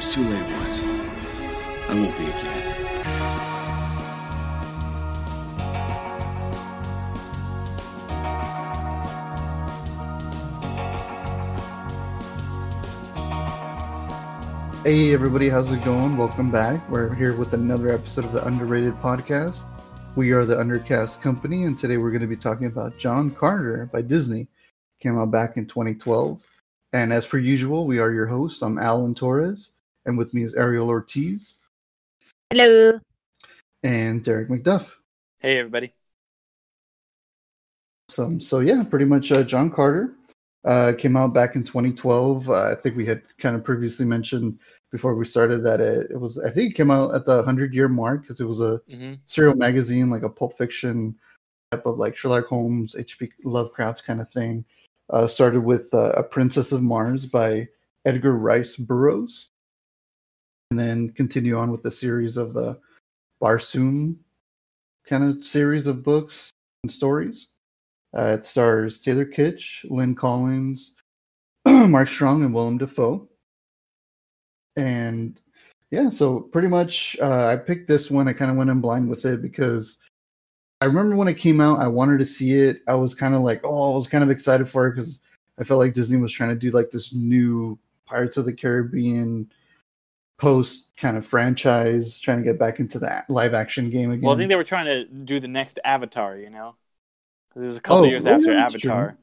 was too late once. I won't be again. Hey everybody, how's it going? Welcome back. We're here with another episode of the Underrated Podcast. We are the Undercast Company, and today we're going to be talking about John Carter by Disney. Came out back in 2012. And as per usual, we are your hosts. I'm Alan Torres, and with me is Ariel Ortiz Hello. and Derek McDuff. Hey, everybody. So, so yeah, pretty much uh, John Carter uh, came out back in 2012. Uh, I think we had kind of previously mentioned before we started that it, it was. I think it came out at the 100 year mark because it was a hmm serial magazine, like a Pulp Fiction type of like Sherlock Holmes, H.P. Lovecraft kind of thing. Uh, started with uh, A Princess of Mars by Edgar Rice Burroughs, and then continue on with the series of the Barsoom kind of series of books and stories. Uh, it stars Taylor Kitsch, Lynn Collins, Mark Strong, and Willem Dafoe. And yeah, so pretty much uh, I picked this one. I kind of went in blind with it because I remember when it came out, I wanted to see it. I was kind of like, oh, I was kind of excited for it because I felt like Disney was trying to do like this new Pirates of the Caribbean post kind of franchise, trying to get back into that live action game again. Well, I think they were trying to do the next Avatar, you know, because it was a couple Oh, years well, after that's true. Avatar.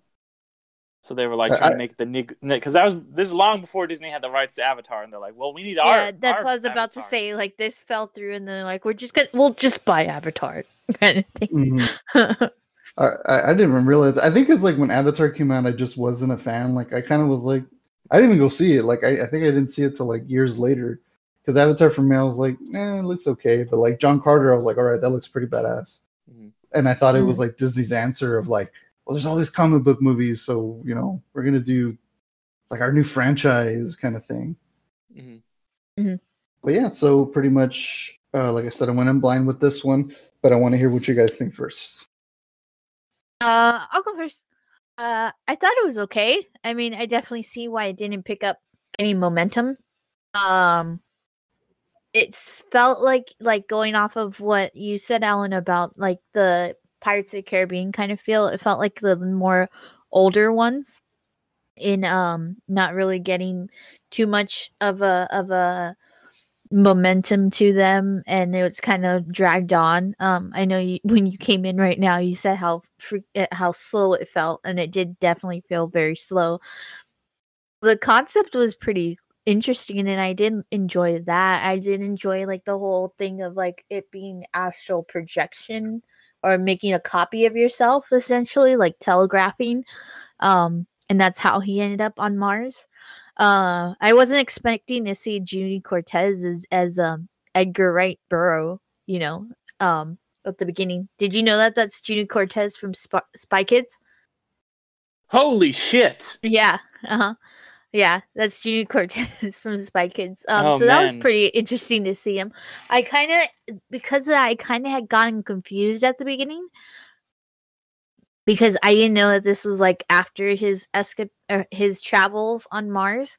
So they were like I- trying I- to make the because that was this is long before Disney had the rights to Avatar, and they're like, well, we need our. Yeah, that's our what I was about to say. Like this fell through, and then they're like we're just gonna we'll just buy Avatar kind of thing. Mhm. I, I I didn't even realize. I think it's like when Avatar came out, I just wasn't a fan. Like I kind of was like, I didn't even go see it. Like I, I think I didn't see it till like years later. Because Avatar for me, I was like, eh, it looks okay. But like John Carter, I was like, all right, that looks pretty badass. Mhm. And I thought it was like Disney's answer of like, well, there's all these comic book movies, so you know, we're gonna do like our new franchise kind of thing. mm-hmm But yeah, so pretty much, uh, like I said, I went in blind with this one, but I want to hear what you guys think first. Uh, I'll go first. Uh, I thought it was okay. I mean, I definitely see why it didn't pick up any momentum. Um, it's felt like like going off of what you said, Alan, about like the Pirates of the Caribbean kind of feel. It felt like the more older ones in um not really getting too much of a of a momentum to them and it was kind of dragged on um i know you when you came in right now you said how uh, how slow it felt and it did definitely feel very slow the concept was pretty interesting and i did enjoy that i did enjoy like the whole thing of like it being astral projection or making a copy of yourself essentially like telegraphing um and that's how he ended up on mars uh, I wasn't expecting to see Juni Cortez as as um Edgar Wright Burrow, you know, um at the beginning. Did you know that that's Juni Cortez from Sp- Spy Kids? Holy shit! Yeah, uh huh. Yeah, that's Juni Cortez from Spy Kids. Um, Oh, so that was pretty interesting to see him. I kind of because of that, I kind of had gotten confused at the beginning because I didn't know that this was like after his escape or his travels on Mars.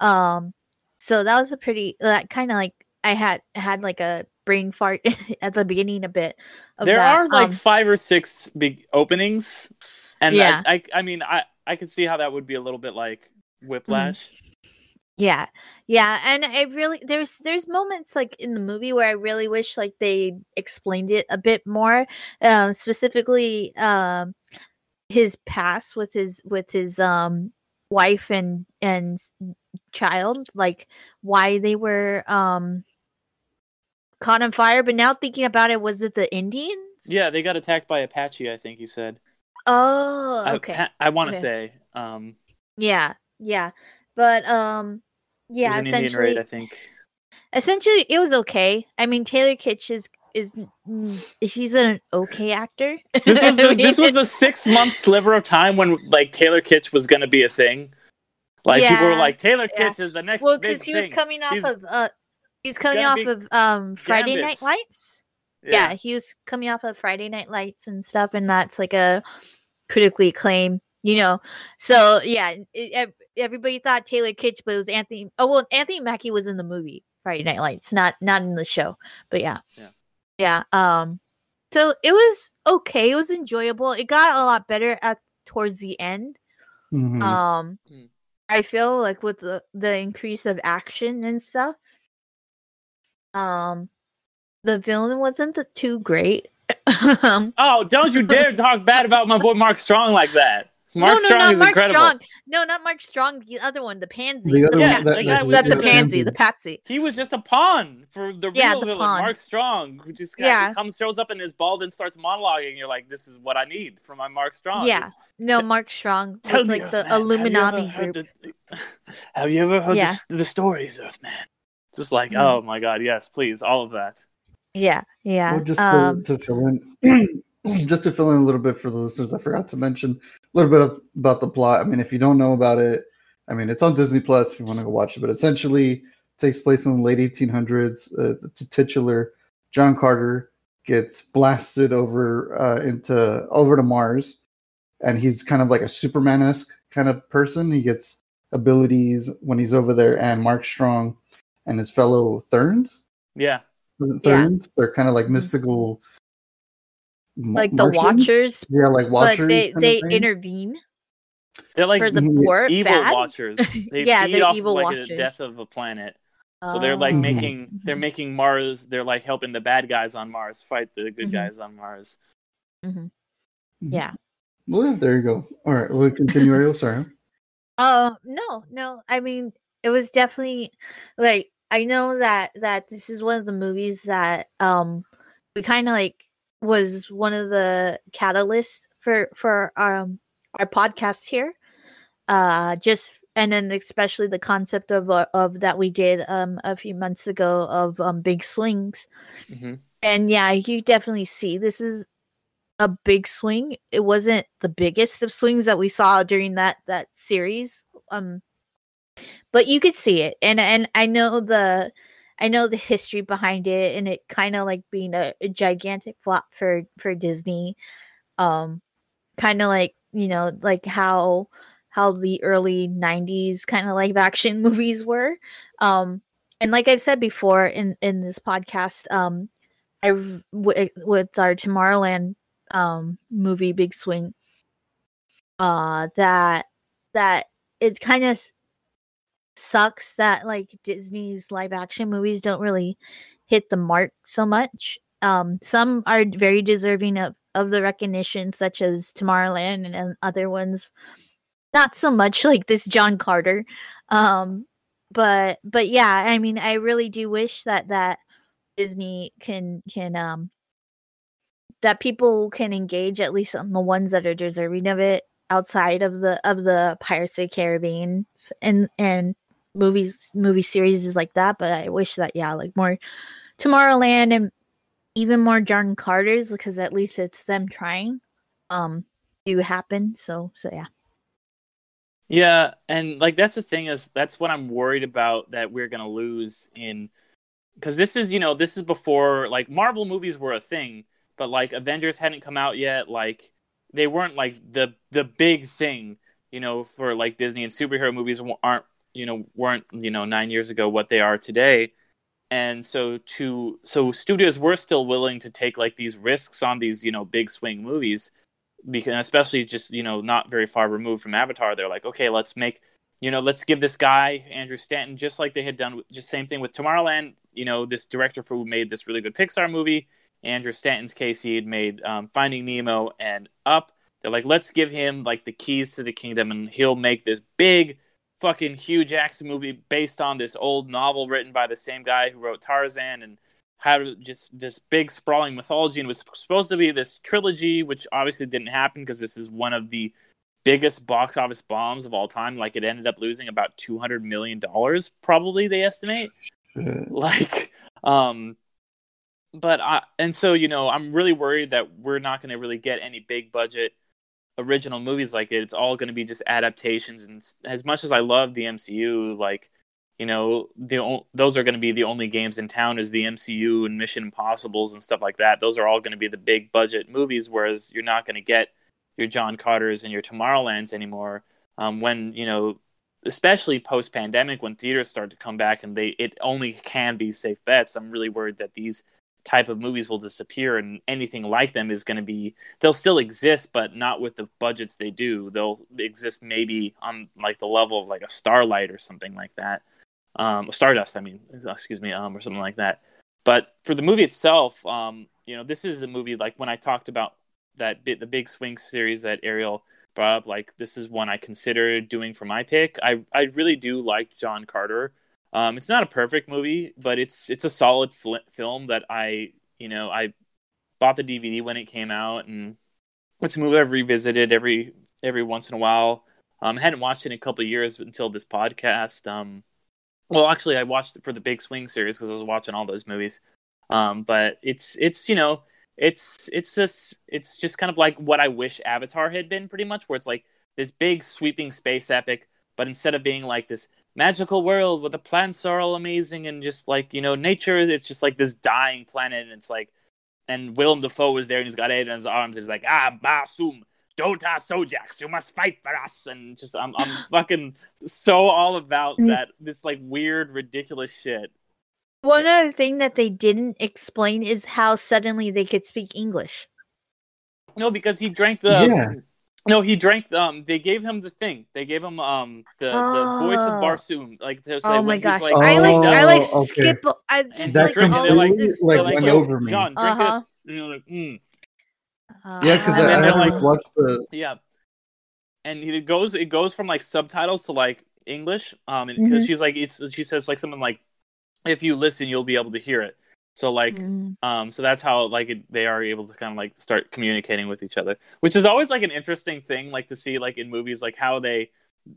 Um, so that was a pretty that kind of like I had had like a brain fart at the beginning a bit. Of There that. are like Um, five or six big openings, and Yeah. I, I, I mean, I, I could see how that would be a little bit like whiplash. Yeah. Yeah, and I really there's there's moments like in the movie where I really wish like they explained it a bit more. Um specifically um his past with his with his um wife and and child, like why they were um caught on fire, but now thinking about it was it the Indians? Yeah, they got attacked by Apache. I think he said. Oh, I- okay. I, want to Okay. say. Um, Yeah. Yeah. But um it yeah, was an Indian essentially raid. I think. essentially it was okay i mean taylor kitsch is is mm, she's an okay actor This was the, this was the six month sliver of time when like Taylor Kitsch was gonna be a thing. Like people were like Taylor yeah. Kitsch is the next well big because he was coming off He's of uh he's coming off of um friday night Gambits. lights yeah. he was coming off of friday night lights and stuff and that's like a critically acclaimed you know so yeah it, it, everybody thought Taylor Kitsch, but it was Anthony. Oh well, Anthony Mackie was in the movie Friday Night Lights, not not in the show. But yeah, Yeah. yeah. Um, so it was okay. It was enjoyable. It got a lot better at towards the end. Mhm. Um, Mm. I feel like with the the increase of action and stuff, um, the villain wasn't the, too great. um, Oh, don't you dare talk bad about my boy Mark Strong like that. Mark no, no, not is Mark incredible. Strong. No, not Mark Strong. The other one, the pansy. The other Yeah, one, the that, guy that- was the the pansy, the patsy. He was just a pawn for the real Yeah, the villain, pawn. Mark Strong, who just kind Yeah. of comes, shows up in his bald and starts monologuing. You're like, this is what I need from my Mark Strong. Yeah. It's- No, T- Mark Strong Tell with me, like the Earthman, have you Illuminati ever heard group. the- have you ever heard Yeah. the, the stories, Earthman? Just like, Mhm. oh my god, yes, please, all of that. Yeah, yeah. Well, just to, um, to fill in, just to fill in a little bit for the listeners, I forgot to mention a little bit of, about the plot. I mean, if you don't know about it, I mean, it's on Disney Plus if you want to go watch it. But essentially, it takes place in the late 1800s. Uh, the t- titular John Carter gets blasted over uh, into over to Mars, and he's kind of like a Superman esque kind of person. He gets abilities when he's over there, and Mark Strong and his fellow Therns Yeah, Therns. They're kind of like Mhm. mystical, ma- like the Martians? Watchers, Yeah, like watchers. but they they intervene they're like for the Mhm. poor, evil bad. watchers. They Yeah, feed they're off evil like watchers. the death of a planet. So they're like Oh. making they're Mhm. making Mars. They're like helping the bad guys on Mars fight the good Mhm. guys on Mars. Mm-hmm. Yeah. Well, yeah, there you go. All right, we'll continue. Ariel, sorry. Uh, no, no. I mean, it was definitely like I know that that this is one of the movies that um we kind of like was one of the catalysts for for um our podcast here. Uh, just and then especially the concept of uh, of that we did um a few months ago of um big swings. hmm And yeah, you definitely see this is a big swing. It wasn't the biggest of swings that we saw during that that series. Um but you could see it. And and I know the I know the history behind it and it kind of like being a, a gigantic flop for for Disney. Um kind of like, you know, like how how the early 90s kind of live action movies were. Um and like I've said before in in this podcast, um I w- with our Tomorrowland um movie Big Swing uh that that it kind of sucks that like Disney's live action movies don't really hit the mark so much. Um some are very deserving of of the recognition such as Tomorrowland and, and other ones not so much like this John Carter. Um but but yeah, I mean I really do wish that that Disney can can um that people can engage at least on the ones that are deserving of it outside of the of the Pirates of Caribbean and and movies movie series is like that. But I wish that yeah, like more Tomorrowland and even more John Carter's because at least it's them trying um do happen. So so yeah. Yeah, and like that's the thing is that's what I'm worried about that we're gonna lose in because this is you know this is before like Marvel movies were a thing, but like Avengers hadn't come out yet. Like they weren't like the the big thing, you know, for like Disney and superhero movies aren't you know weren't you know nine years ago what they are today. And so to so studios were still willing to take like these risks on these you know big swing movies because especially just you know not very far removed from Avatar, they're like, okay, let's make you know let's give this guy Andrew Stanton just like they had done just same thing with Tomorrowland. You know, this director who made this really good Pixar movie, Andrew Stanton's case, he had made um, Finding Nemo and Up. They're like, let's give him like the keys to the kingdom, and he'll make this big, fucking Hugh action movie based on this old novel written by the same guy who wrote Tarzan and had just this big sprawling mythology and was supposed to be this trilogy, which obviously didn't happen because this is one of the biggest box office bombs of all time. Like it ended up losing about two hundred million dollars, probably they estimate. Like, um, but I and so you know I'm really worried that we're not going to really get any big budget original movies like it. It's all going to be just adaptations. And as much as I love the MCU, like you know the those are going to be the only games in town is the MCU and Mission Impossible's and stuff like that. Those are all going to be the big budget movies, whereas you're not going to get your John Carters and your Tomorrowlands anymore. Um, when you know especially post pandemic when theaters start to come back and they it only can be safe bets. I'm really worried that these type of movies will disappear and anything like them is going to be they'll still exist but not with the budgets they do. They'll exist maybe on like the level of like a starlight or something like that. Um stardust i mean excuse me um or something like that. But for the movie itself um you know this is a movie like when i talked about that bit the big swing series that ariel brought up like this is one i considered doing for my pick. I i really do like john carter um, it's not a perfect movie, but it's it's a solid fl- film that I you know I bought the DVD when it came out, and it's a movie I've revisited every every once in a while. Um, I hadn't watched it in a couple years until this podcast. Um, well, actually, I watched it for the Big Swing series because I was watching all those movies. Um, but it's it's you know it's it's just it's just kind of like what I wish Avatar had been, pretty much, where it's like this big sweeping space epic, but instead of being like this magical world where the plants are all amazing and just like you know nature it's just like this dying planet and it's like and Willem Dafoe is there and he's got it in his arms he's like ah Barsoom Dotar Sojat you must fight for us and just I'm I'm fucking so all about Mm. that this like weird ridiculous shit One other thing that they didn't explain is how suddenly they could speak English. no because he drank the Yeah. No he drank um they gave him the thing they gave him um the the voice of Oh. Barsoom like so Oh my gosh! like, I like Oh, I like okay. skip. I just That like drink it, all they're like, like, went "Yo, over me. John drink Uh-huh. it and you're like mm. Yeah, because I, I then haven't like- watched the. Yeah, and it goes it goes from like subtitles to like English. Um, because Mhm. she's like it's she says like something like, if you listen, you'll be able to hear it. So like, Mm. um, so that's how like it, they are able to kind of like start communicating with each other, which is always like an interesting thing, like to see like in movies like how they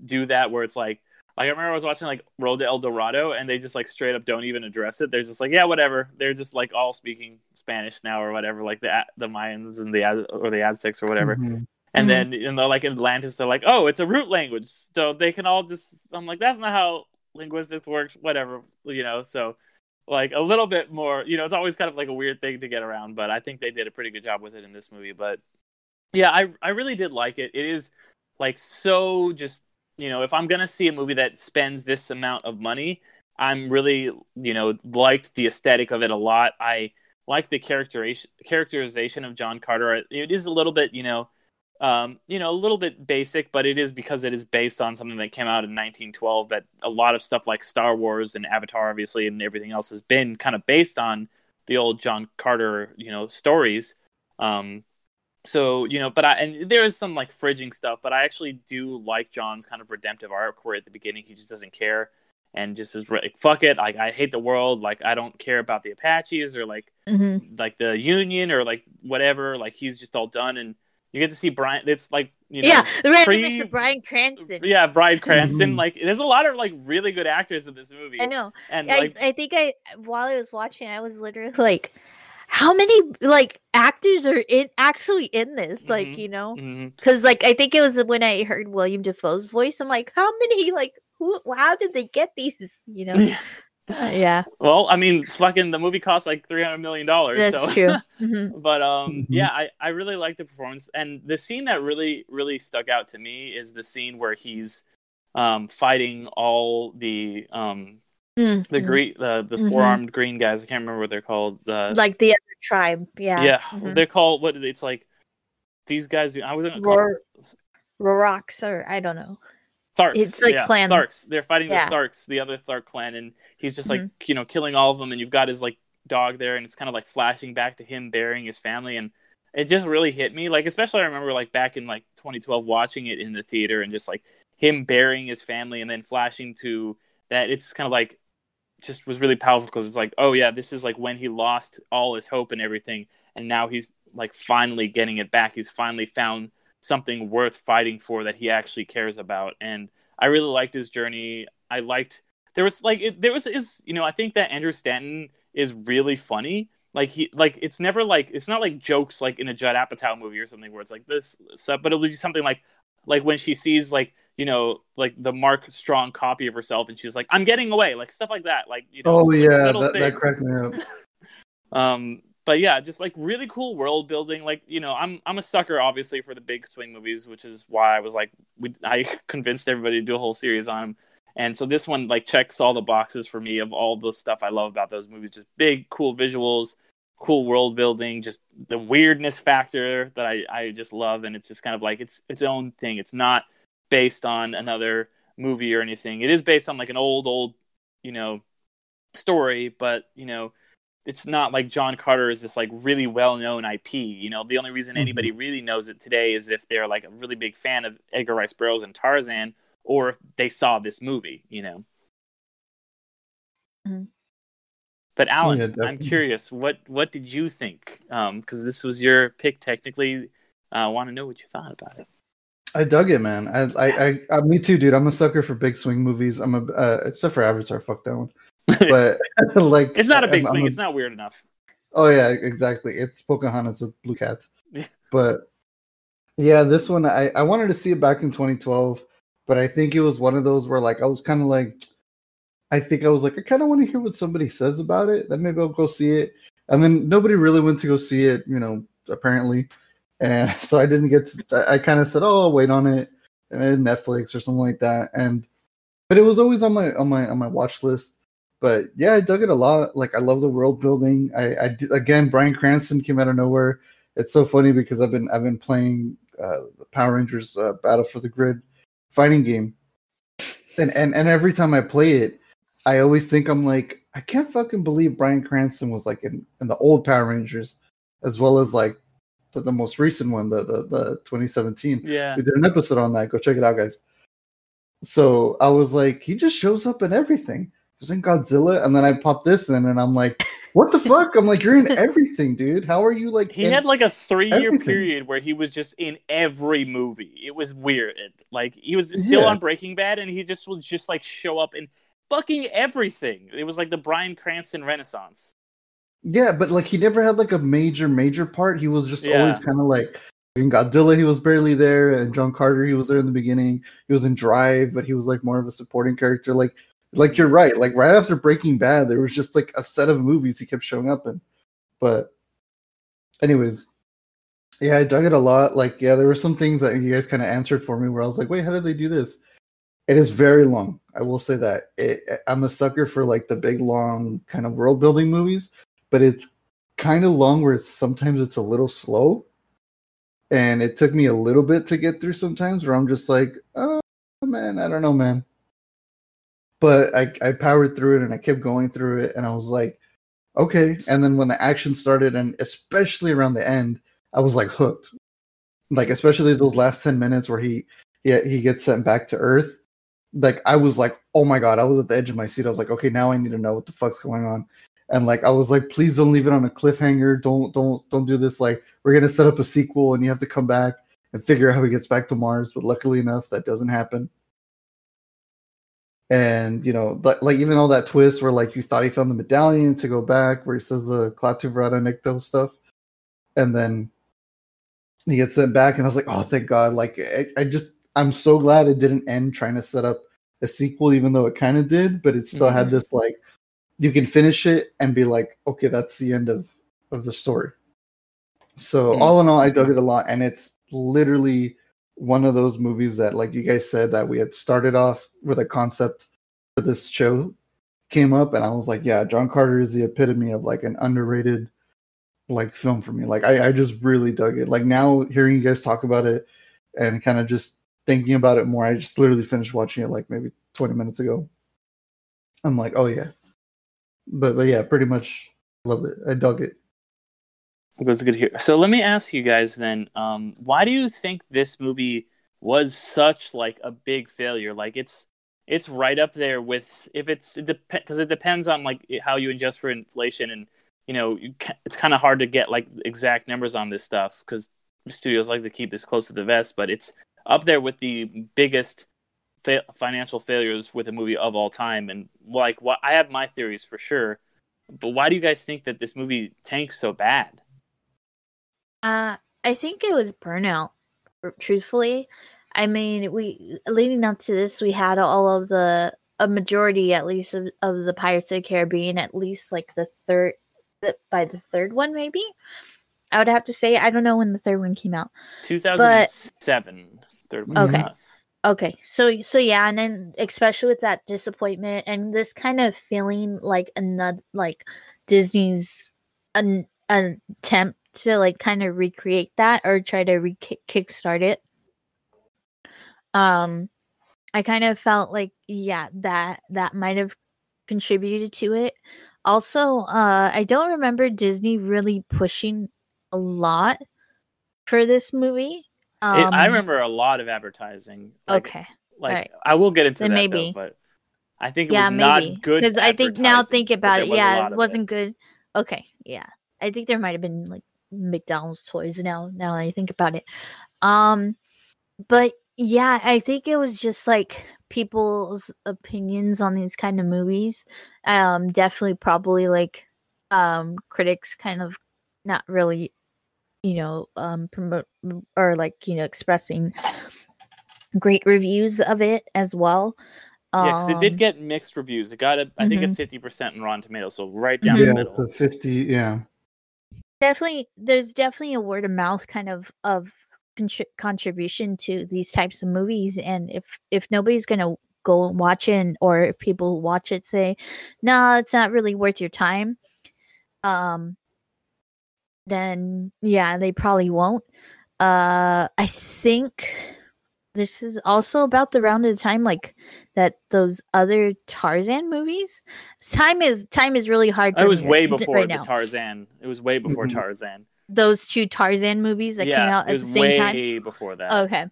do that, where it's like. Like I remember I was watching like Road to El Dorado, and they just like straight up don't even address it. They're just like, yeah, whatever. They're just like all speaking Spanish now or whatever, like the the Mayans and the or the Aztecs or whatever. Mhm. And Mhm. then you know, like in Atlantis, they're like, "Oh, it's a root language," so they can all just. I'm like, that's not how linguistics works. Whatever, you know. So, like a little bit more, you know, it's always kind of like a weird thing to get around, but I think they did a pretty good job with it in this movie. But yeah, I I really did like it. It is like so just you know, if I'm gonna see a movie that spends this amount of money, I'm really you know liked the aesthetic of it a lot. I like the characterization characterization of John Carter. It is a little bit you know um, you know, a little bit basic, but it is because it is based on something that came out in 1912. That a lot of stuff like Star Wars and Avatar, obviously, and everything else has been kind of based on the old John Carter, you know, stories. Um, so you know, but I and there is some like fridging stuff, but I actually do like John's kind of redemptive arc where at the beginning he just doesn't care and just is like fuck it, like I hate the world, like I don't care about the Apaches or like Mhm. like the Union or like whatever, like he's just all done and you get to see Bryan. It's like you know, yeah, the randomness pre- of Bryan Cranston. yeah, Bryan Cranston. Like, there's a lot of like really good actors in this movie, I know. and I, like, I think I while I was watching, I was literally like, "How many like actors are in actually in this?" Like, Mhm. you know, because like I think it was when I heard Willem Dafoe's voice. I'm like, "How many like who? How did they get these?" You know? Uh, yeah, well, I mean, fucking the movie cost like three hundred million dollars. that's so. true. Mhm. but um Mhm. yeah I, I really like the performance and the scene that really really stuck out to me is the scene where he's um fighting all the um Mm, the green the the Mhm. four armed green guys i can't remember what they're called the like the other tribe. Yeah, yeah mhm. they're called what it's like these guys i was gonna call Ror- Rorocks or I don't know. Tharks. It's like yeah, clan. Tharks. They're fighting Yeah. the Tharks, the other Thark clan, and he's just Mm-hmm. like you know killing all of them. And you've got his like dog there, and it's kind of like flashing back to him burying his family, and it just really hit me. Like especially I remember like back in like 2012 watching it in the theater, and just like him burying his family, and then flashing to that. It's kind of like just was really powerful because it's like oh yeah, this is like when he lost all his hope and everything, and now he's like finally getting it back. He's finally found something worth fighting for that he actually cares about. And i really liked his journey. I liked there was like it, there was is you know i think that andrew stanton is really funny. Like he like it's never like it's not like jokes like in a judd apatow movie or something where it's like this stuff but it'll be something like like when she sees like you know like the mark strong copy of herself and she's like i'm getting away like stuff like that like you know Oh yeah, that, that cracked me up. um but yeah, just like really cool world building. Like you know, I'm I'm a sucker obviously for the big swing movies, which is why I was like, we I convinced everybody to do a whole series on them. And so this one like checks all the boxes for me of all the stuff I love about those movies. Just big, cool visuals, cool world building, just the weirdness factor that I, I just love. And it's just kind of like it's its own thing. It's not based on another movie or anything. It is based on like an old, old, you know, story, but you know, it's not like John Carter is this like really well known IP. You know, the only reason Mm-hmm. anybody really knows it today is if they're like a really big fan of Edgar Rice Burroughs and Tarzan, or if they saw this movie. You know. Mhm. But Alan, yeah, I'm curious. What what did you think? Because this was your pick, technically. I want to know what you thought about it. I dug it, man. I, I, I, I, me too, dude. I'm a sucker for big swing movies. I'm a, uh, except for Avatar. Fuck that one. But like, it's not a big I'm- I'm a- It's not weird enough. Oh yeah, exactly. It's Pocahontas with blue cats. Yeah. But yeah, this one I, I wanted to see it back in 2012, but I think it was one of those where like I was kind of like I think I was like I kind of want to hear what somebody says about it. Then maybe I'll go see it. And then nobody really went to go see it, you know, apparently. And so I didn't get to, I, I kind of said, "Oh, I'll wait on it." And Netflix or something like that. And but it was always on my on my on my watch list but yeah, I dug it a lot. Like I love the world building. I, I did- again, Bryan Cranston came out of nowhere. It's so funny because I've been I've been playing uh, the Power Rangers uh, Battle for the Grid fighting game, and and and every time I play it, I always think I'm like I can't fucking believe Bryan Cranston was like in, in the old Power Rangers, as well as like the, the most recent one, the the, the 2017 Yeah. we did an episode on that. Go check it out, guys. So I was like, he just shows up in everything. Was in Godzilla, and then I popped this in, and I'm like, what the fuck? I'm like, you're in everything, dude. How are you like? He had like a three year period where he was just in every movie. It was weird. Like he was still Yeah. on Breaking Bad and he just would just like show up in fucking everything. It was like the Bryan Cranston renaissance. yeah, but like he never had like a major, major part. He was just Yeah. always kind of like in Godzilla. He was barely there, and John Carter. He was there in the beginning. He was in Drive, but he was like more of a supporting character. Like, like you're right. Like right after Breaking Bad, there was just like a set of movies he kept showing up in. But, anyways, yeah, I dug it a lot. Like, yeah, there were some things that you guys kind of answered for me where I was like, wait, how did they do this? It is very long. I will say that. It, I'm a sucker for like the big, long kind of world building movies, but it's kind of long where it's, sometimes it's a little slow. And it took me a little bit to get through sometimes where I'm just like, oh man, I don't know, man. But I, I powered through it and I kept going through it and I was like, okay. And then when the action started, and especially around the end, I was like hooked. Like especially those last ten minutes where he he he gets sent back to Earth. Like I was like, oh my god! I was at the edge of my seat. I was like, okay, now I need to know what the fuck's going on. And like I was like, please don't leave it on a cliffhanger. Don't don't don't do this. Like we're gonna set up a sequel and you have to come back and figure out how he gets back to Mars. But luckily enough, that doesn't happen. And you know, like, like even all that twist where like you thought he found the medallion to go back, where he says the Klaatu Barada Nikto stuff, and then he gets sent back, and I was like, oh, thank God! Like I, I just, I'm so glad it didn't end trying to set up a sequel, even though it kind of did, but it still had Mhm. this like, you can finish it and be like, okay, that's the end of of the story. So Mhm. all in all, I dug it a lot, and it's literally one of those movies that, like you guys said, that we had started off with a concept for this show came up, and I was like, yeah, John Carter is the epitome of like an underrated like film for me. Like I, I just really dug it. Like now hearing you guys talk about it and kind of just thinking about it more, I just literally finished watching it like maybe 20 minutes ago. I'm like, oh yeah. But but yeah, pretty much loved it. I dug it. That's good hear. So let me ask you guys then, um, why do you think this movie was such like a big failure? Like it's it's right up there with if it's it because it depends on like how you adjust for inflation and you know you ca- it's kind of hard to get like exact numbers on this stuff because studios like to keep this close to the vest, but it's up there with the biggest fa- financial failures with a movie of all time. And like, what I have my theories for sure, but why do you guys think that this movie tanks so bad? Uh, I think it was burnout. Truthfully, I mean, we leading up to this, we had all of the a majority, at least, of, of the Pirates of the Caribbean, at least like the third, the, by the third one, maybe. I would have to say I don't know when the third one came out. 2007. Third one. Okay. came out. Okay, so so yeah, and then especially with that disappointment and this kind of feeling like another like Disney's an, an attempt to like kind of recreate that or try to re kickstart it. Um, I kind of felt like yeah that that might have contributed to it. Also, uh, I don't remember Disney really pushing a lot for this movie. It- I Um, remember a lot of advertising. Like, Okay. Like alright. I will get into Then that maybe. though, but I think it yeah, was not maybe good because I think now think about it. was a lot Yeah, it wasn't good. Okay, yeah, I think there might have been like McDonald's toys now. Now I think about it, um, but yeah, I think it was just like people's opinions on these kind of movies. Um, definitely, probably like um critics kind of not really, you know, um promote or like you know expressing great reviews of it as well. Yeah, because it did Um, get mixed reviews. It got a, I think a Mhm. fifty percent in Rotten Tomatoes, so right down yeah, the it's middle. a fifty. Yeah, definitely there's definitely a word of mouth kind of of contri- contribution to these types of movies and if if nobody's gonna go and watch it or if people watch it say no it's not really worth your time um then yeah they probably won't. Uh i think this is also about the round of time like that those other tarzan movies time is time is really hard It was me way before right the now Tarzan. It was way before Mhm. Tarzan. those two Tarzan movies that yeah, came out it at was the same way time. before that. Okay.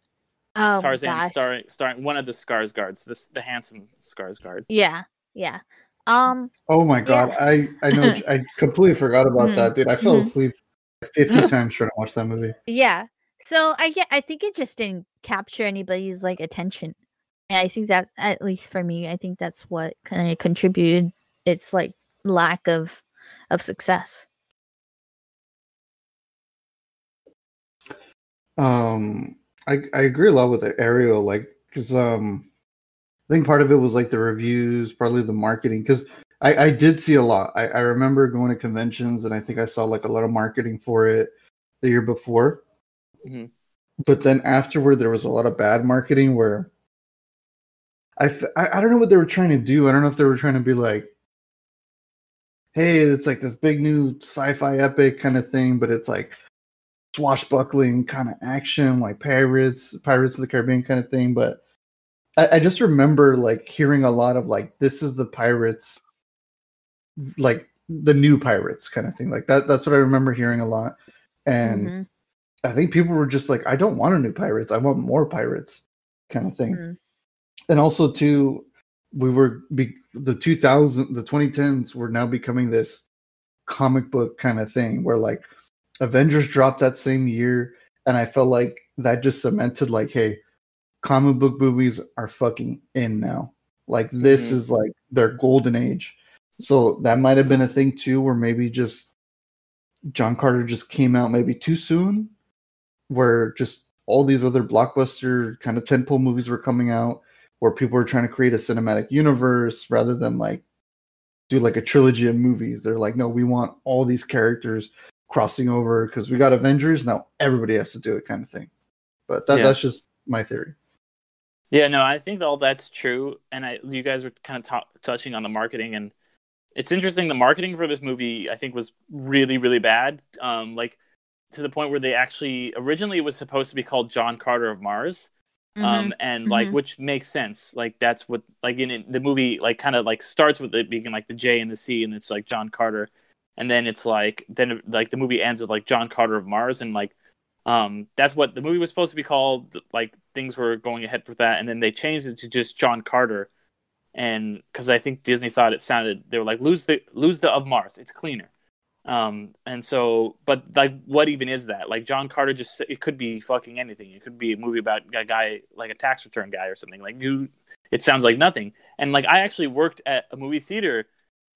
Oh Tarzan starring starring one of the Skarsgårds, this the handsome Skarsgård. Yeah, yeah. Um, Oh my god, Yeah. I I know I completely forgot about Mhm, that, dude. I fell mhm. asleep fifty times trying to watch that movie. yeah. So I get. I think it just didn't capture anybody's like attention, and I think that's at least for me. I think that's what kind of contributed. Its like lack of of success. Um, I I agree a lot with Ariel, like because um, I think part of it was like the reviews, partly the marketing. Because I I did see a lot. I I remember going to conventions, and I think I saw like a lot of marketing for it the year before. Mhm. But then afterward, there was a lot of bad marketing where I, don't know what they were trying to do. I don't know if they were trying to be like, hey, it's like this big new sci-fi epic kind of thing, but it's like swashbuckling kind of action, like pirates, Pirates of the Caribbean kind of thing. But I, I just remember like hearing a lot of like, this is the pirates, like the new pirates kind of thing. Like that. That's what I remember hearing a lot, and Mhm. I think people were just like, I don't want a new pirates. I want more pirates, kind of thing. Mhm. And also too, we were be, the 2000 the 2010s were now becoming this comic book kind of thing where like Avengers dropped that same year, and I felt like that just cemented like, hey, comic book movies are fucking in now. Like this Mhm. is like their golden age. So that might have been a thing too, where maybe just John Carter just came out maybe too soon, where just all these other blockbuster kind of tentpole movies were coming out, where people were trying to create a cinematic universe rather than like do like a trilogy of movies. They're like, no, we want all these characters crossing over because we got Avengers now. Everybody has to do it, kind of thing. But that, Yeah. that's just my theory. Yeah, no, I think all that's true, and I you guys were kind of ta- touching on the marketing, and it's interesting. The marketing for this movie, I think, was really, really bad. Um, like to the point where they actually originally it was supposed to be called John Carter of Mars, Mhm. um, and like mhm. which makes sense. Like that's what like in it, the movie like kind of like starts with it being like the J and the C, and it's like John Carter, and then it's like then like the movie ends with like John Carter of Mars, and like um that's what the movie was supposed to be called. Like things were going ahead for that, and then they changed it to just John Carter, and because I think Disney thought it sounded they were like lose the lose the of Mars, it's cleaner. Um, and so, but like, what even is that? Like, John Carter just, it could be fucking anything. It could be a movie about a guy, like a tax return guy or something. Like, you, it sounds like nothing. And like, I actually worked at a movie theater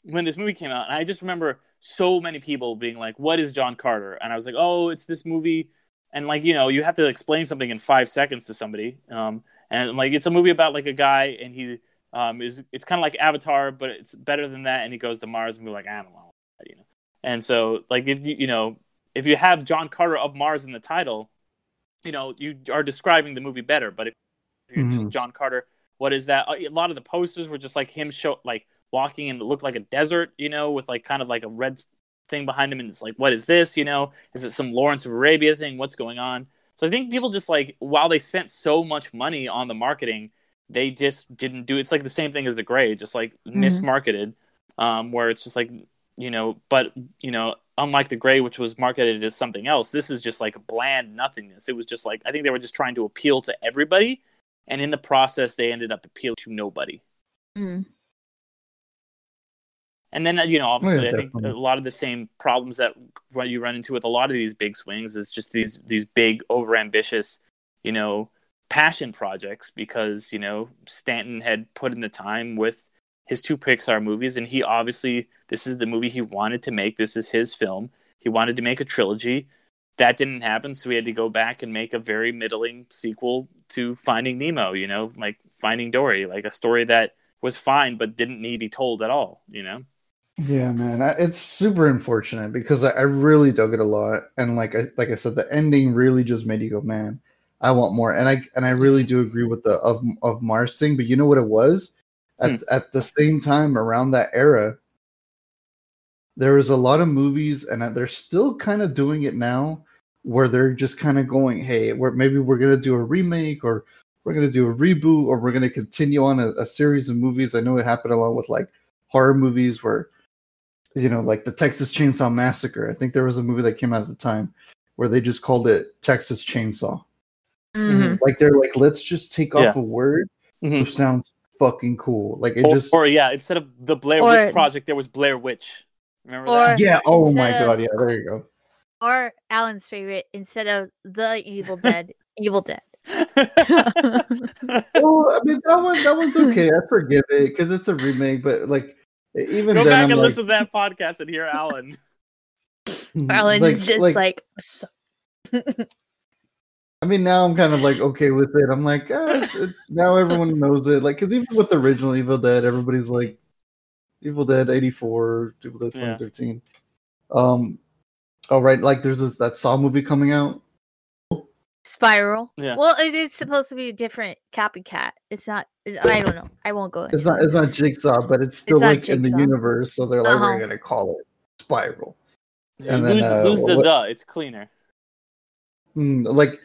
when this movie came out, and I just remember so many people being like, what is John Carter? And I was like, oh, it's this movie. And like, you know, you have to explain something in five seconds to somebody. Um, and like, it's a movie about like a guy, and he, um, is, it's kind of like Avatar, but it's better than that. And he goes to Mars and be like, I don't know. And so, like, if you you know, if you have John Carter of Mars in the title, you know, you are describing the movie better. But if you're just Mhm. John Carter, what is that? A lot of the posters were just like him show like walking and it looked like a desert, you know, with like kind of like a red thing behind him, and it's like, what is this? You know, is it some Lawrence of Arabia thing? What's going on? So I think people just like while they spent so much money on the marketing, they just didn't do. It's like the same thing as the Grey, just like Mhm. mismarketed, um, where it's just like you know, but you know, unlike the Grey, which was marketed as something else, this is just like a bland nothingness. It was just like I think they were just trying to appeal to everybody, and in the process, they ended up appealing to nobody. Mm. And then uh, you know, obviously, I think a lot of the same problems that what you run into with a lot of these big swings is just these these big overambitious, you know, passion projects because you know Stanton had put in the time with his two Pixar movies, and he obviously this is the movie he wanted to make. This is his film. He wanted to make a trilogy. That didn't happen, so he had to go back and make a very middling sequel to Finding Nemo. You know, like Finding Dory, like a story that was fine but didn't need to be told at all. You know. Yeah, man, I, it's super unfortunate because I, I really dug it a lot, and like I like I said, the ending really just made you go, man, I want more. And I and I really do agree with the of of Mars thing, but you know what it was at at the same time around that era, there was a lot of movies, and they're still kind of doing it now, where they're just kind of going, hey, we're maybe we're gonna do a remake or we're gonna do a reboot or we're gonna continue on a, a series of movies. I know it happened a lot with like horror movies where you know, like the Texas Chainsaw Massacre. I think there was a movie that came out at the time where they just called it Texas Chainsaw. Mhm. Like they're like, let's just take off a word Mhm. that sounds fucking cool. Like it Or, just or yeah, instead of the Blair Or- Witch Project, there was Blair Witch. Remember Or- that? yeah. Oh my of- god. Yeah. There you go. Or Alan's favorite, instead of the Evil Dead, Evil Dead. Oh, I mean that one. That one's okay. I forgive it because it's a remake. But like, even Go then, back I'm and like, listen to that podcast and hear Alan. Alan's like- just like- like, so- I mean, now I'm kind of like okay with it. I'm like, ah, it's, it, now everyone knows it. Like, because even with the original Evil Dead, everybody's like, Evil Dead '84, Evil Dead Yeah. 2013. Um, all right, like there's this that Saw movie coming out. Spiral. Yeah. Well, it is supposed to be a different copycat. It's not. It's, I don't know. I won't go. It's not it's not Jigsaw, but it's still not like in the universe. So they're like, Uh-huh. we're gonna call it Spiral. Yeah, And then, lose, uh, lose the what- the. It's cleaner. Hmm, like,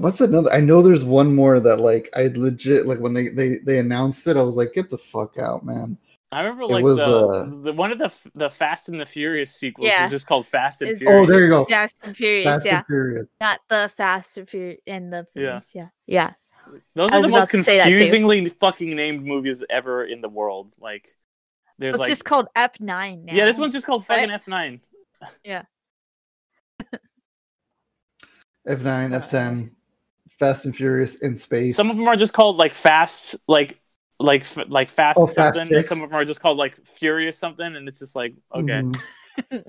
what's another? I know there's one more that like I legit like when they they they announced it, I was like, get the fuck out, man. I remember It like was, the, uh, the one of the the Fast and the Furious sequels Yeah. is just called Fast and It's- Furious. Oh, there you go. Fast and Furious. Fast yeah, and Furious. not the Fast and Furious and the Yeah. Furious. Yeah, yeah. Those are the most to say that too. confusingly fucking named movies ever in the world. Like, there's It's like, just called F nine now. yeah, this one's just called fucking Right? F9. Yeah. F9, F10, Fast and Furious in space. Some of them are just called like Fast, like like like Fast Oh, Fast something, and some of them are just called like Furious something, and it's just like okay, Mhm.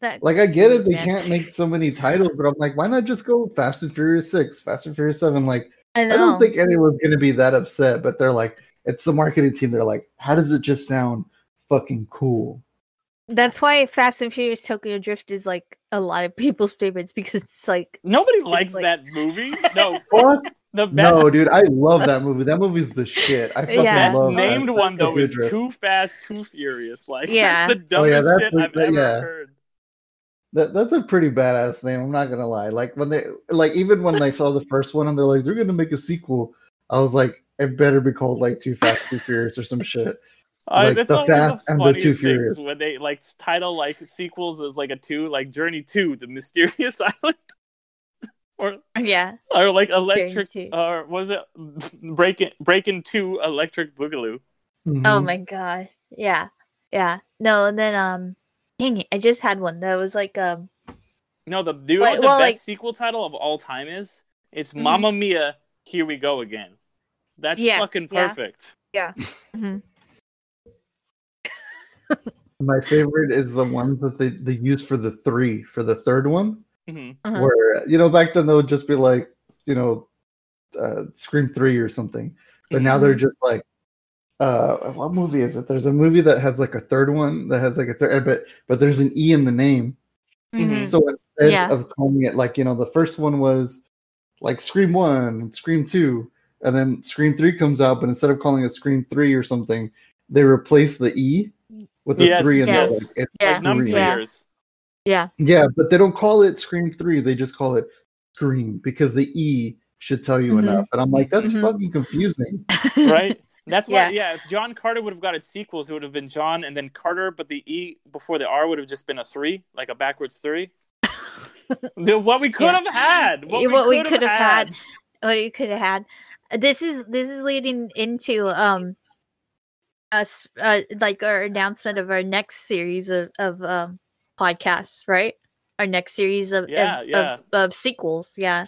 That's Like I get it, they man. can't make so many titles, but I'm like, why not just go Fast and Furious Six, Fast and Furious Seven? Like, I I don't think anyone's gonna be that upset, but they're like, it's the marketing team. They're like, how does it just sound fucking cool? That's why Fast and Furious Tokyo Drift is like a lot of people's favorites because it's like nobody likes like- that movie. No, What? the best. no, dude, I love that movie. That movie's the shit. I fucking Yeah. Best love named that. one though Tokyo is Drift. Too Fast, Too Furious. Like Yeah. that's the Oh, yeah, dumbest that's shit the- I've that- ever yeah. heard. That, that's a pretty badass name. I'm not gonna lie. Like when they, like even when they saw the first one and they're like, they're gonna make a sequel. I was like, it better be called like Too Fast, Too Furious or some shit. Like, that's the always Fast the and the funniest Too Furious. when they like title like sequels as like a two, like Journey Two, the Mysterious Island, or yeah. or like Electric, Two. or was it Breaking Breaking Two Electric Boogaloo? Oh Mhm. my gosh. Yeah. Yeah. No, and then um dang it, I just had one that was like um No, the do you know Like- the well, best like- sequel title of all time is? It's Mhm. Mamma Mia, Here We Go Again. That's Yeah, fucking yeah. perfect. mhm. My favorite is the ones that they, they use for the three for the third one, hmm Uh-huh. where you know back then they would just be like, you know, uh, Scream three or something, but now they're just like uh, what movie is it? There's a movie that has like a third one that has like a third, but but there's an E in the name. Mhm. So instead Yeah. of calling it like you know, the first one was like Scream One, Scream Two, and then Scream Three comes out, but instead of calling it Scream Three or something, they replace the E with a Yes, three in yes. there. Like, Yeah. Like num Scream. Yeah. Yeah. Yeah, but they don't call it Scream Three. They just call it Scream because the E should tell you Mhm. enough. And I'm like, that's Mhm. fucking confusing. right? That's why, Yeah. yeah. If John Carter would have got its sequels, it would have been John and then Carter, but the E before the R would have just been a three, like a backwards three. the, what we could Yeah. have had. What, Yeah, we, what we could could have have had. what you could have had. This is this is leading into um us uh, like our announcement of our next series of of um podcasts, right? Our next series of Yeah, of, yeah. of, of sequels, yeah.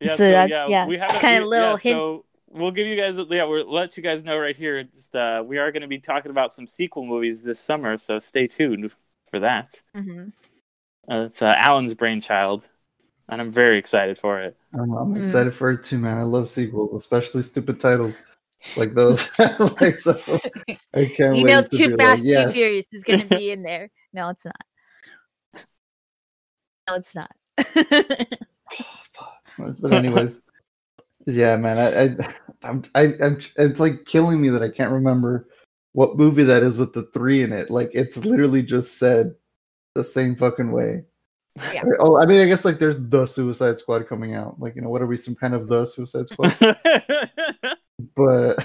Yeah, So so, that's- yeah, yeah, we have a kinda little yeah, hint. So we'll give you guys, yeah, we'll let you guys know right here. Just uh, we are going to be talking about some sequel movies this summer, so stay tuned for that. hmm Uh, it's uh, Alan's brainchild, and I'm very excited for it. I'm, I'm Mm. excited for it too, man. I love sequels, especially stupid titles like those. like so, I can't You wait know, to Too be Fast, like, yes. Too Furious is going to be in there. No, it's not. No, it's not. Oh, but anyways, yeah, man. I, I, I'm, I, I'm, it's like killing me that I can't remember what movie that is with the three in it. Like it's literally just said the same fucking way. Yeah. Oh, I mean, I guess like there's the Suicide Squad coming out. Like you know, what are we? Some kind of the Suicide Squad? But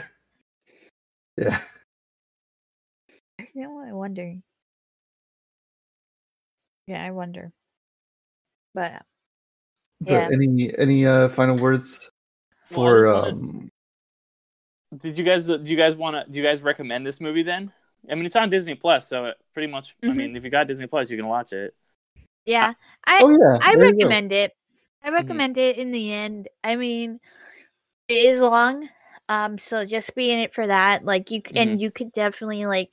yeah, You know what? I wonder. Yeah, I wonder. But but Yeah. any any uh final words for just wanted- um? Did you guys? Do you guys want to? Do you guys recommend this movie then? I mean, it's on Disney Plus, so it pretty much. I Mhm. mean, if you got Disney Plus, you can watch it. yeah, I Oh yeah, I there recommend it. I recommend it in the end. I mean, it is long, um, so just be in it for that. Like you, c and you could definitely like,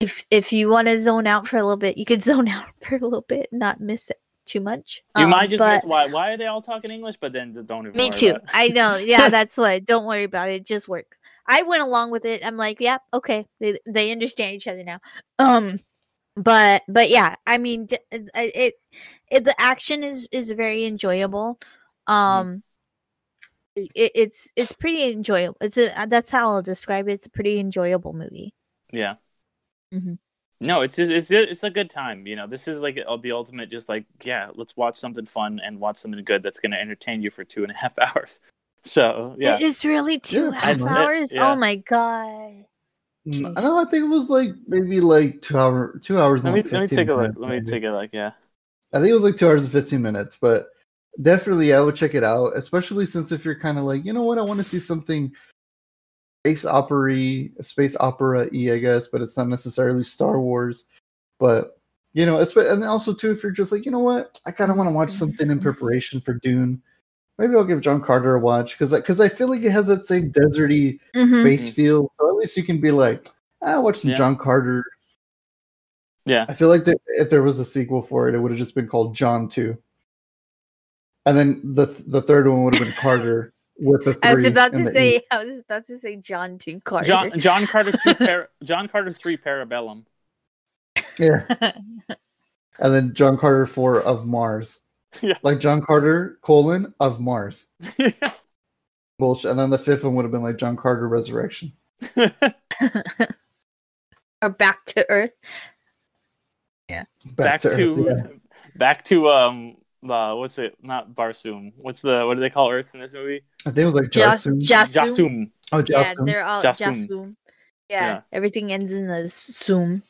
if if you want to zone out for a little bit, you could zone out for a little bit, not miss it too much. You Um, might just but- miss why. Why are they all talking English? But then don't even. Me too. I know. Yeah, that's what. Don't worry about it. It just works. I went along with it. I'm like, yeah, okay. They they understand each other now. Um, but but yeah, I mean, it, it, it the action is is very enjoyable. Um, it, it's it's pretty enjoyable. It's a that's how I'll describe it. It's a pretty enjoyable movie. Yeah. Mhm. No, it's just it's it's a good time. You know, this is like uh, the ultimate. Just like yeah, let's watch something fun and watch something good that's going to entertain you for two and a half hours. So yeah, It is really two Yeah, half I- hours. yeah. Oh my god. Mm, I know. I think it was like maybe like two hour, two hours. let and me like let me take a look. minutes, Let me maybe. take a look. Yeah. I think it was like two hours and 15 minutes, but definitely I would check it out, especially since if you're kind of like, you know what, I want to see something space opera space opera y, I guess, but it's not necessarily Star Wars. But you know, it's and also too, if you're just like, you know what, I kind of want to watch something in preparation for Dune. Maybe I'll give John Carter a watch because because I feel like it has that same deserty Mhm. space feel. So at least you can be like, ah, watch some Yeah. John Carter. Yeah. I feel like that if there was a sequel for it, it would have just been called John Two, and then the the third one would have been Carter with the three. I was about to the say. E. I was about to say John Two Carter. John John Carter two par- John Carter three Parabellum. yeah, and then John Carter four of Mars, Yeah. like John Carter colon of Mars. Bullshit, and then the fifth one would have been like John Carter Resurrection. or back to Earth. Yeah. Back, to, Earth, yeah. back to um uh, what's it? Not Barsoom. What's the what do they call Earth in this movie? I think it was like Just, Jasoom. just Jasoom. oh, Yeah, Jasoom. they're all Jasoom. Jasoom. Yeah, Yeah. everything ends in a zoom.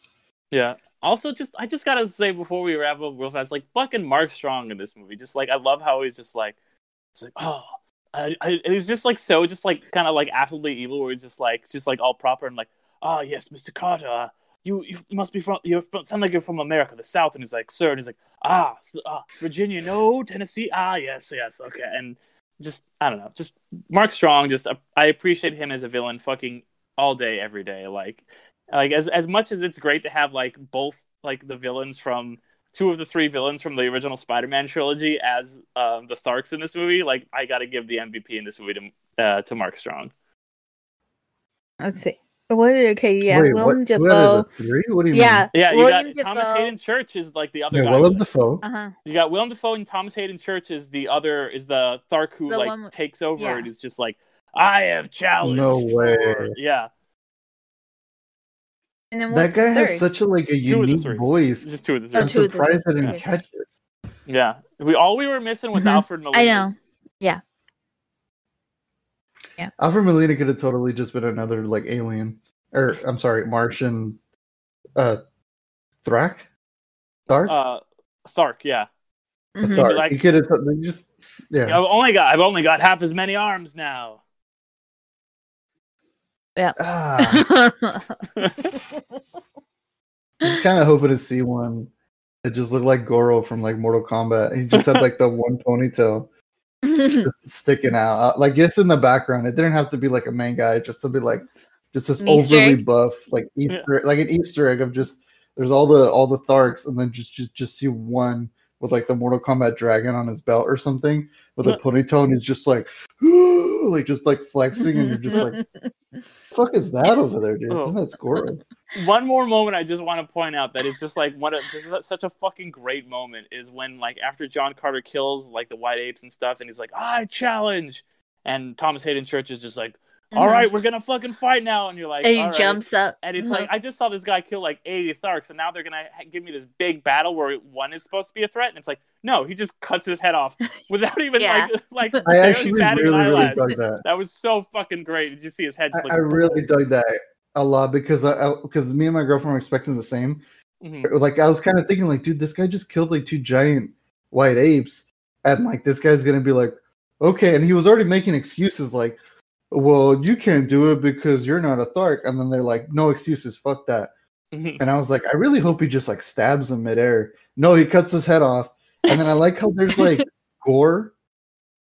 Yeah. Also, just I just gotta say before we wrap up real fast, like fucking Mark Strong in this movie. Just like I love how he's just like, it's like oh, I, I, and he's just like so just like kind of like affably evil, where he's just like just like all proper and like, oh yes, Mister Carter, you you must be from you sound like you're from America, the South, and he's like, sir, and he's like, ah, ah, Virginia, no, Tennessee, ah, yes, yes, okay, and just I don't know, just Mark Strong, just uh, I appreciate him as a villain, fucking all day, every day, like like as as much as it's great to have like both like the villains from two of the three villains from the original Spider-Man trilogy as um, the Tharks in this movie, like I got to give the MVP in this movie to uh, to Mark Strong. Let's see. What? Okay, yeah, Wait, Willem what, who out Dafoe. three? What do you Yeah, Yeah, you William got Thomas Haden Church is like the other mean? Yeah, guy. Willem Dafoe. Uh huh. You got Willem Dafoe and Thomas Haden Church is the other is the Thark who The like one- takes over yeah. and is just like I have challenged. No way. for-" Yeah, And then That guy the has such a like a Two unique voice. just two of the Oh, three. I'm two of the surprised I three. didn't Okay. catch it. Yeah, we all we were missing was Mhm. Alfred Molina. I know. Alfred Molina could have totally just been another like alien, or I'm sorry, Martian, uh, Thrak, Thark, Uh, Thark. Yeah, Mhm. Thark. like- he could have they just yeah. I've only got I've only got half as many arms now. Ah, I was kind of hoping to see one that just looked like Goro from like Mortal Kombat. He just had like the one ponytail just sticking out, uh, like it's in the background. It didn't have to be like a main guy, just to be like just this An overly buff, like Easter, like an Easter egg of just there's all the all the Tharks, and then just just just see one with like the Mortal Kombat dragon on his belt or something with a Yeah. ponytail, and he's just like like just like flexing, and you're just like, fuck is that over there, dude? Oh. That's Goro. One more moment I just want to point out that is just like one of just such a fucking great moment is when like after John Carter kills like the white apes and stuff, and he's like, I challenge, and Thomas Haden Church is just like, "All Mhm. right, we're gonna fucking fight now, and you're like, and he "All right." jumps up. And it's Uh-huh. like I just saw this guy kill like 80 Tharks, and now they're gonna give me this big battle where one is supposed to be a threat, and it's like, no, he just cuts his head off without even Yeah. like like I actually really really eyelash. dug that. That was so fucking great. Did you see his head? Just I, like, I really dug that a lot because I because me and my girlfriend were expecting the same. Mhm. Like I was kind of thinking, like, dude, this guy just killed like two giant white apes, and like this guy's gonna be like, okay, and he was already making excuses like, well, you can't do it because you're not a Thark, and then they're like, no excuses, fuck that. Mhm. And I was like, I really hope he just like stabs him midair. No, he cuts his head off, and then I like how there's like gore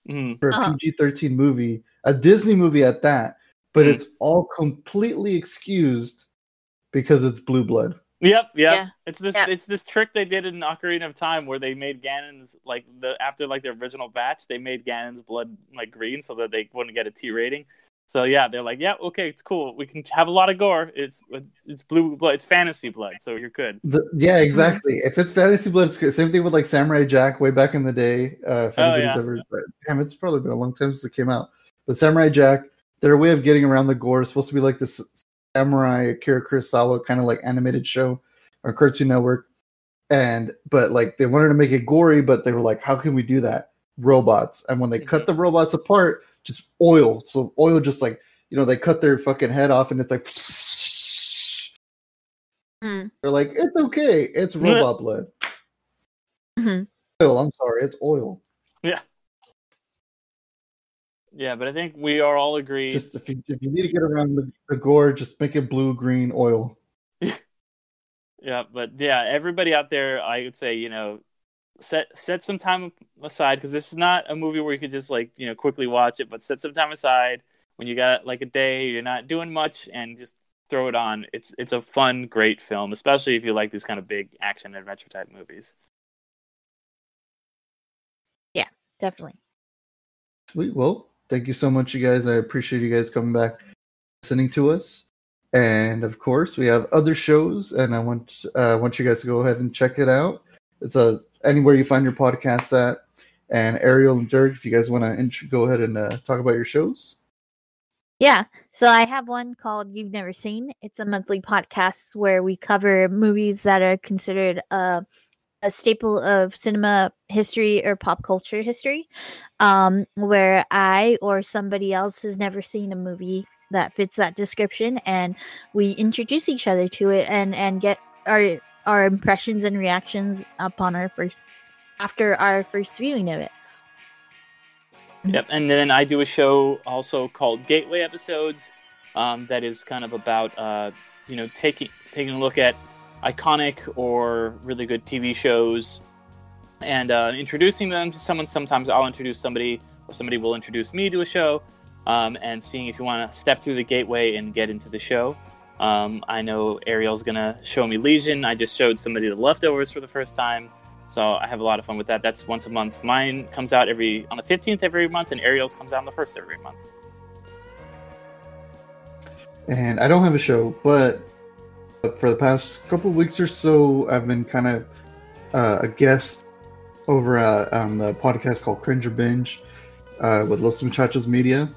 Mhm. for a Uh-huh. PG 13 movie, a Disney movie at that, but Mhm. it's all completely excused because it's blue blood. Yep, yep. Yeah. It's this Yep. it's this trick they did in Ocarina of Time where they made Ganon's like the after like the original batch, they made Ganon's blood like green so that they wouldn't get a T rating. So yeah, they're like, yeah, okay, it's cool. We can have a lot of gore. It's it's blue blood. It's fantasy blood, so you're good. The, yeah, exactly. If it's fantasy blood, it's good. Same thing with like Samurai Jack way back in the day. Uh, if Oh, anybody's yeah. ever, but, damn, it's probably been a long time since it came out. But Samurai Jack, their way of getting around the gore is supposed to be like this samurai Akira Kurosawa kind of like animated show or Cartoon Network. And but like they wanted to make it gory, but they were like, how can we do that? Robots. And when they cut the robots apart, just oil. So oil just like you know they cut their fucking head off, and it's like. Mm. They're like, it's okay. It's robot blood. Mhm. Oil. I'm sorry. It's oil. Yeah, but I think we are all agreed. Just if you, if you need to get around the, the gore, just make it blue, green, oil. Yeah, but yeah, everybody out there, I would say, you know, set set some time aside because this is not a movie where you could just like you know quickly watch it, but set some time aside when you got like a day, you're not doing much, and just throw it on. It's it's a fun, great film, especially if you like these kind of big action adventure type movies. Yeah, definitely. Sweet. Well, thank you so much, you guys. I appreciate you guys coming back, listening to us. And of course, we have other shows, and I want uh, want you guys to go ahead and check it out. It's uh, anywhere you find your podcasts at. And Ariel and Dirk, if you guys want to int- go ahead and uh, talk about your shows. Yeah. So I have one called You've Never Seen. It's a monthly podcast where we cover movies that are considered uh, a staple of cinema history or pop culture history. Um, where I or somebody else has never seen a movie that fits that description, and we introduce each other to it and and get our our impressions and reactions upon our first after our first viewing of it. Yep, and then I do a show also called Gateway Episodes, um, that is kind of about uh, you know taking taking a look at iconic or really good TV shows and uh, introducing them to someone. Sometimes I'll introduce somebody, or somebody will introduce me to a show, um, and seeing if you want to step through the gateway and get into the show. Um, I know Ariel's gonna show me Legion. I just showed somebody the leftovers for the first time. So I have a lot of fun with that. That's once a month. Mine comes out every on the fifteenth every month, and Ariel's comes out on the first every month. and I don't have a show, but for the past couple weeks or so, I've been kind of uh, a guest over uh, on the podcast called Cringe or Binge uh, with Los Muchachos Media.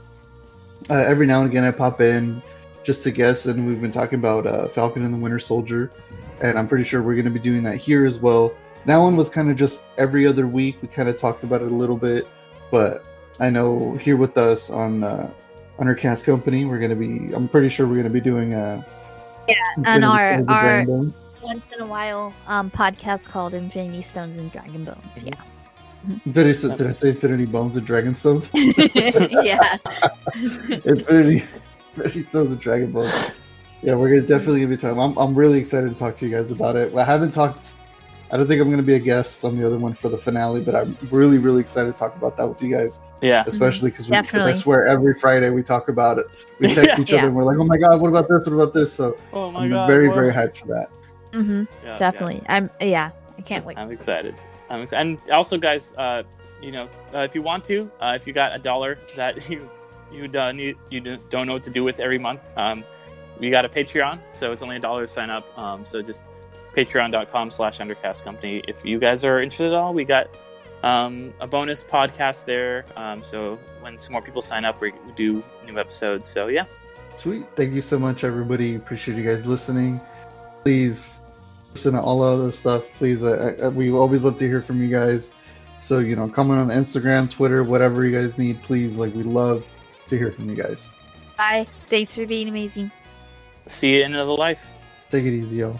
Uh, every now and again, I pop in just to guest, and we've been talking about uh, Falcon and the Winter Soldier, and I'm pretty sure we're going to be doing that here as well. That one was kind of just every other week. We kind of talked about it a little bit, but I know here with us on uh, company, we're going to be. I'm pretty sure we're going to be doing a Yeah, on our- our- Once in a while, um, podcast called Infinity Stones and Dragon Bones. Mhm. Yeah. Infinity, Sto- did I say Infinity Bones and Dragon Stones? yeah. Infinity, Infinity Stones and Dragon Bones. Yeah, we're gonna definitely gonna be talking. I'm, I'm really excited to talk to you guys about it. I haven't talked. I don't think I'm gonna be a guest on the other one for the finale, but I'm really, really excited to talk about that with you guys, Yeah. especially because I Definitely. swear every Friday we talk about it. We text each Yeah. other and we're like, "Oh my god, what about this? What about this?" So Oh I'm very, very hyped for that. hmm Yeah, Definitely. I'm. Yeah. I can't wait. I'm excited. I'm excited. And also, guys, uh, you know, uh, if you want to, uh, if you got a dollar that you you uh, need, you don't don't know what to do with every month, um, we got a Patreon, so it's only a dollar to sign up. Um, so just patreon.com slash undercast company. If you guys are interested at all, we got um, a bonus podcast there. Um, so when some more people sign up, we we do new episodes. So yeah, Sweet. Thank you so much, everybody. Appreciate you guys listening. Please listen to all of this stuff. Please, uh, uh, we always love to hear from you guys. So, you know, comment on Instagram, Twitter, whatever you guys need. Please, like, we love to hear from you guys. Bye. Thanks for being amazing. see you in another life. Take it easy, y'all.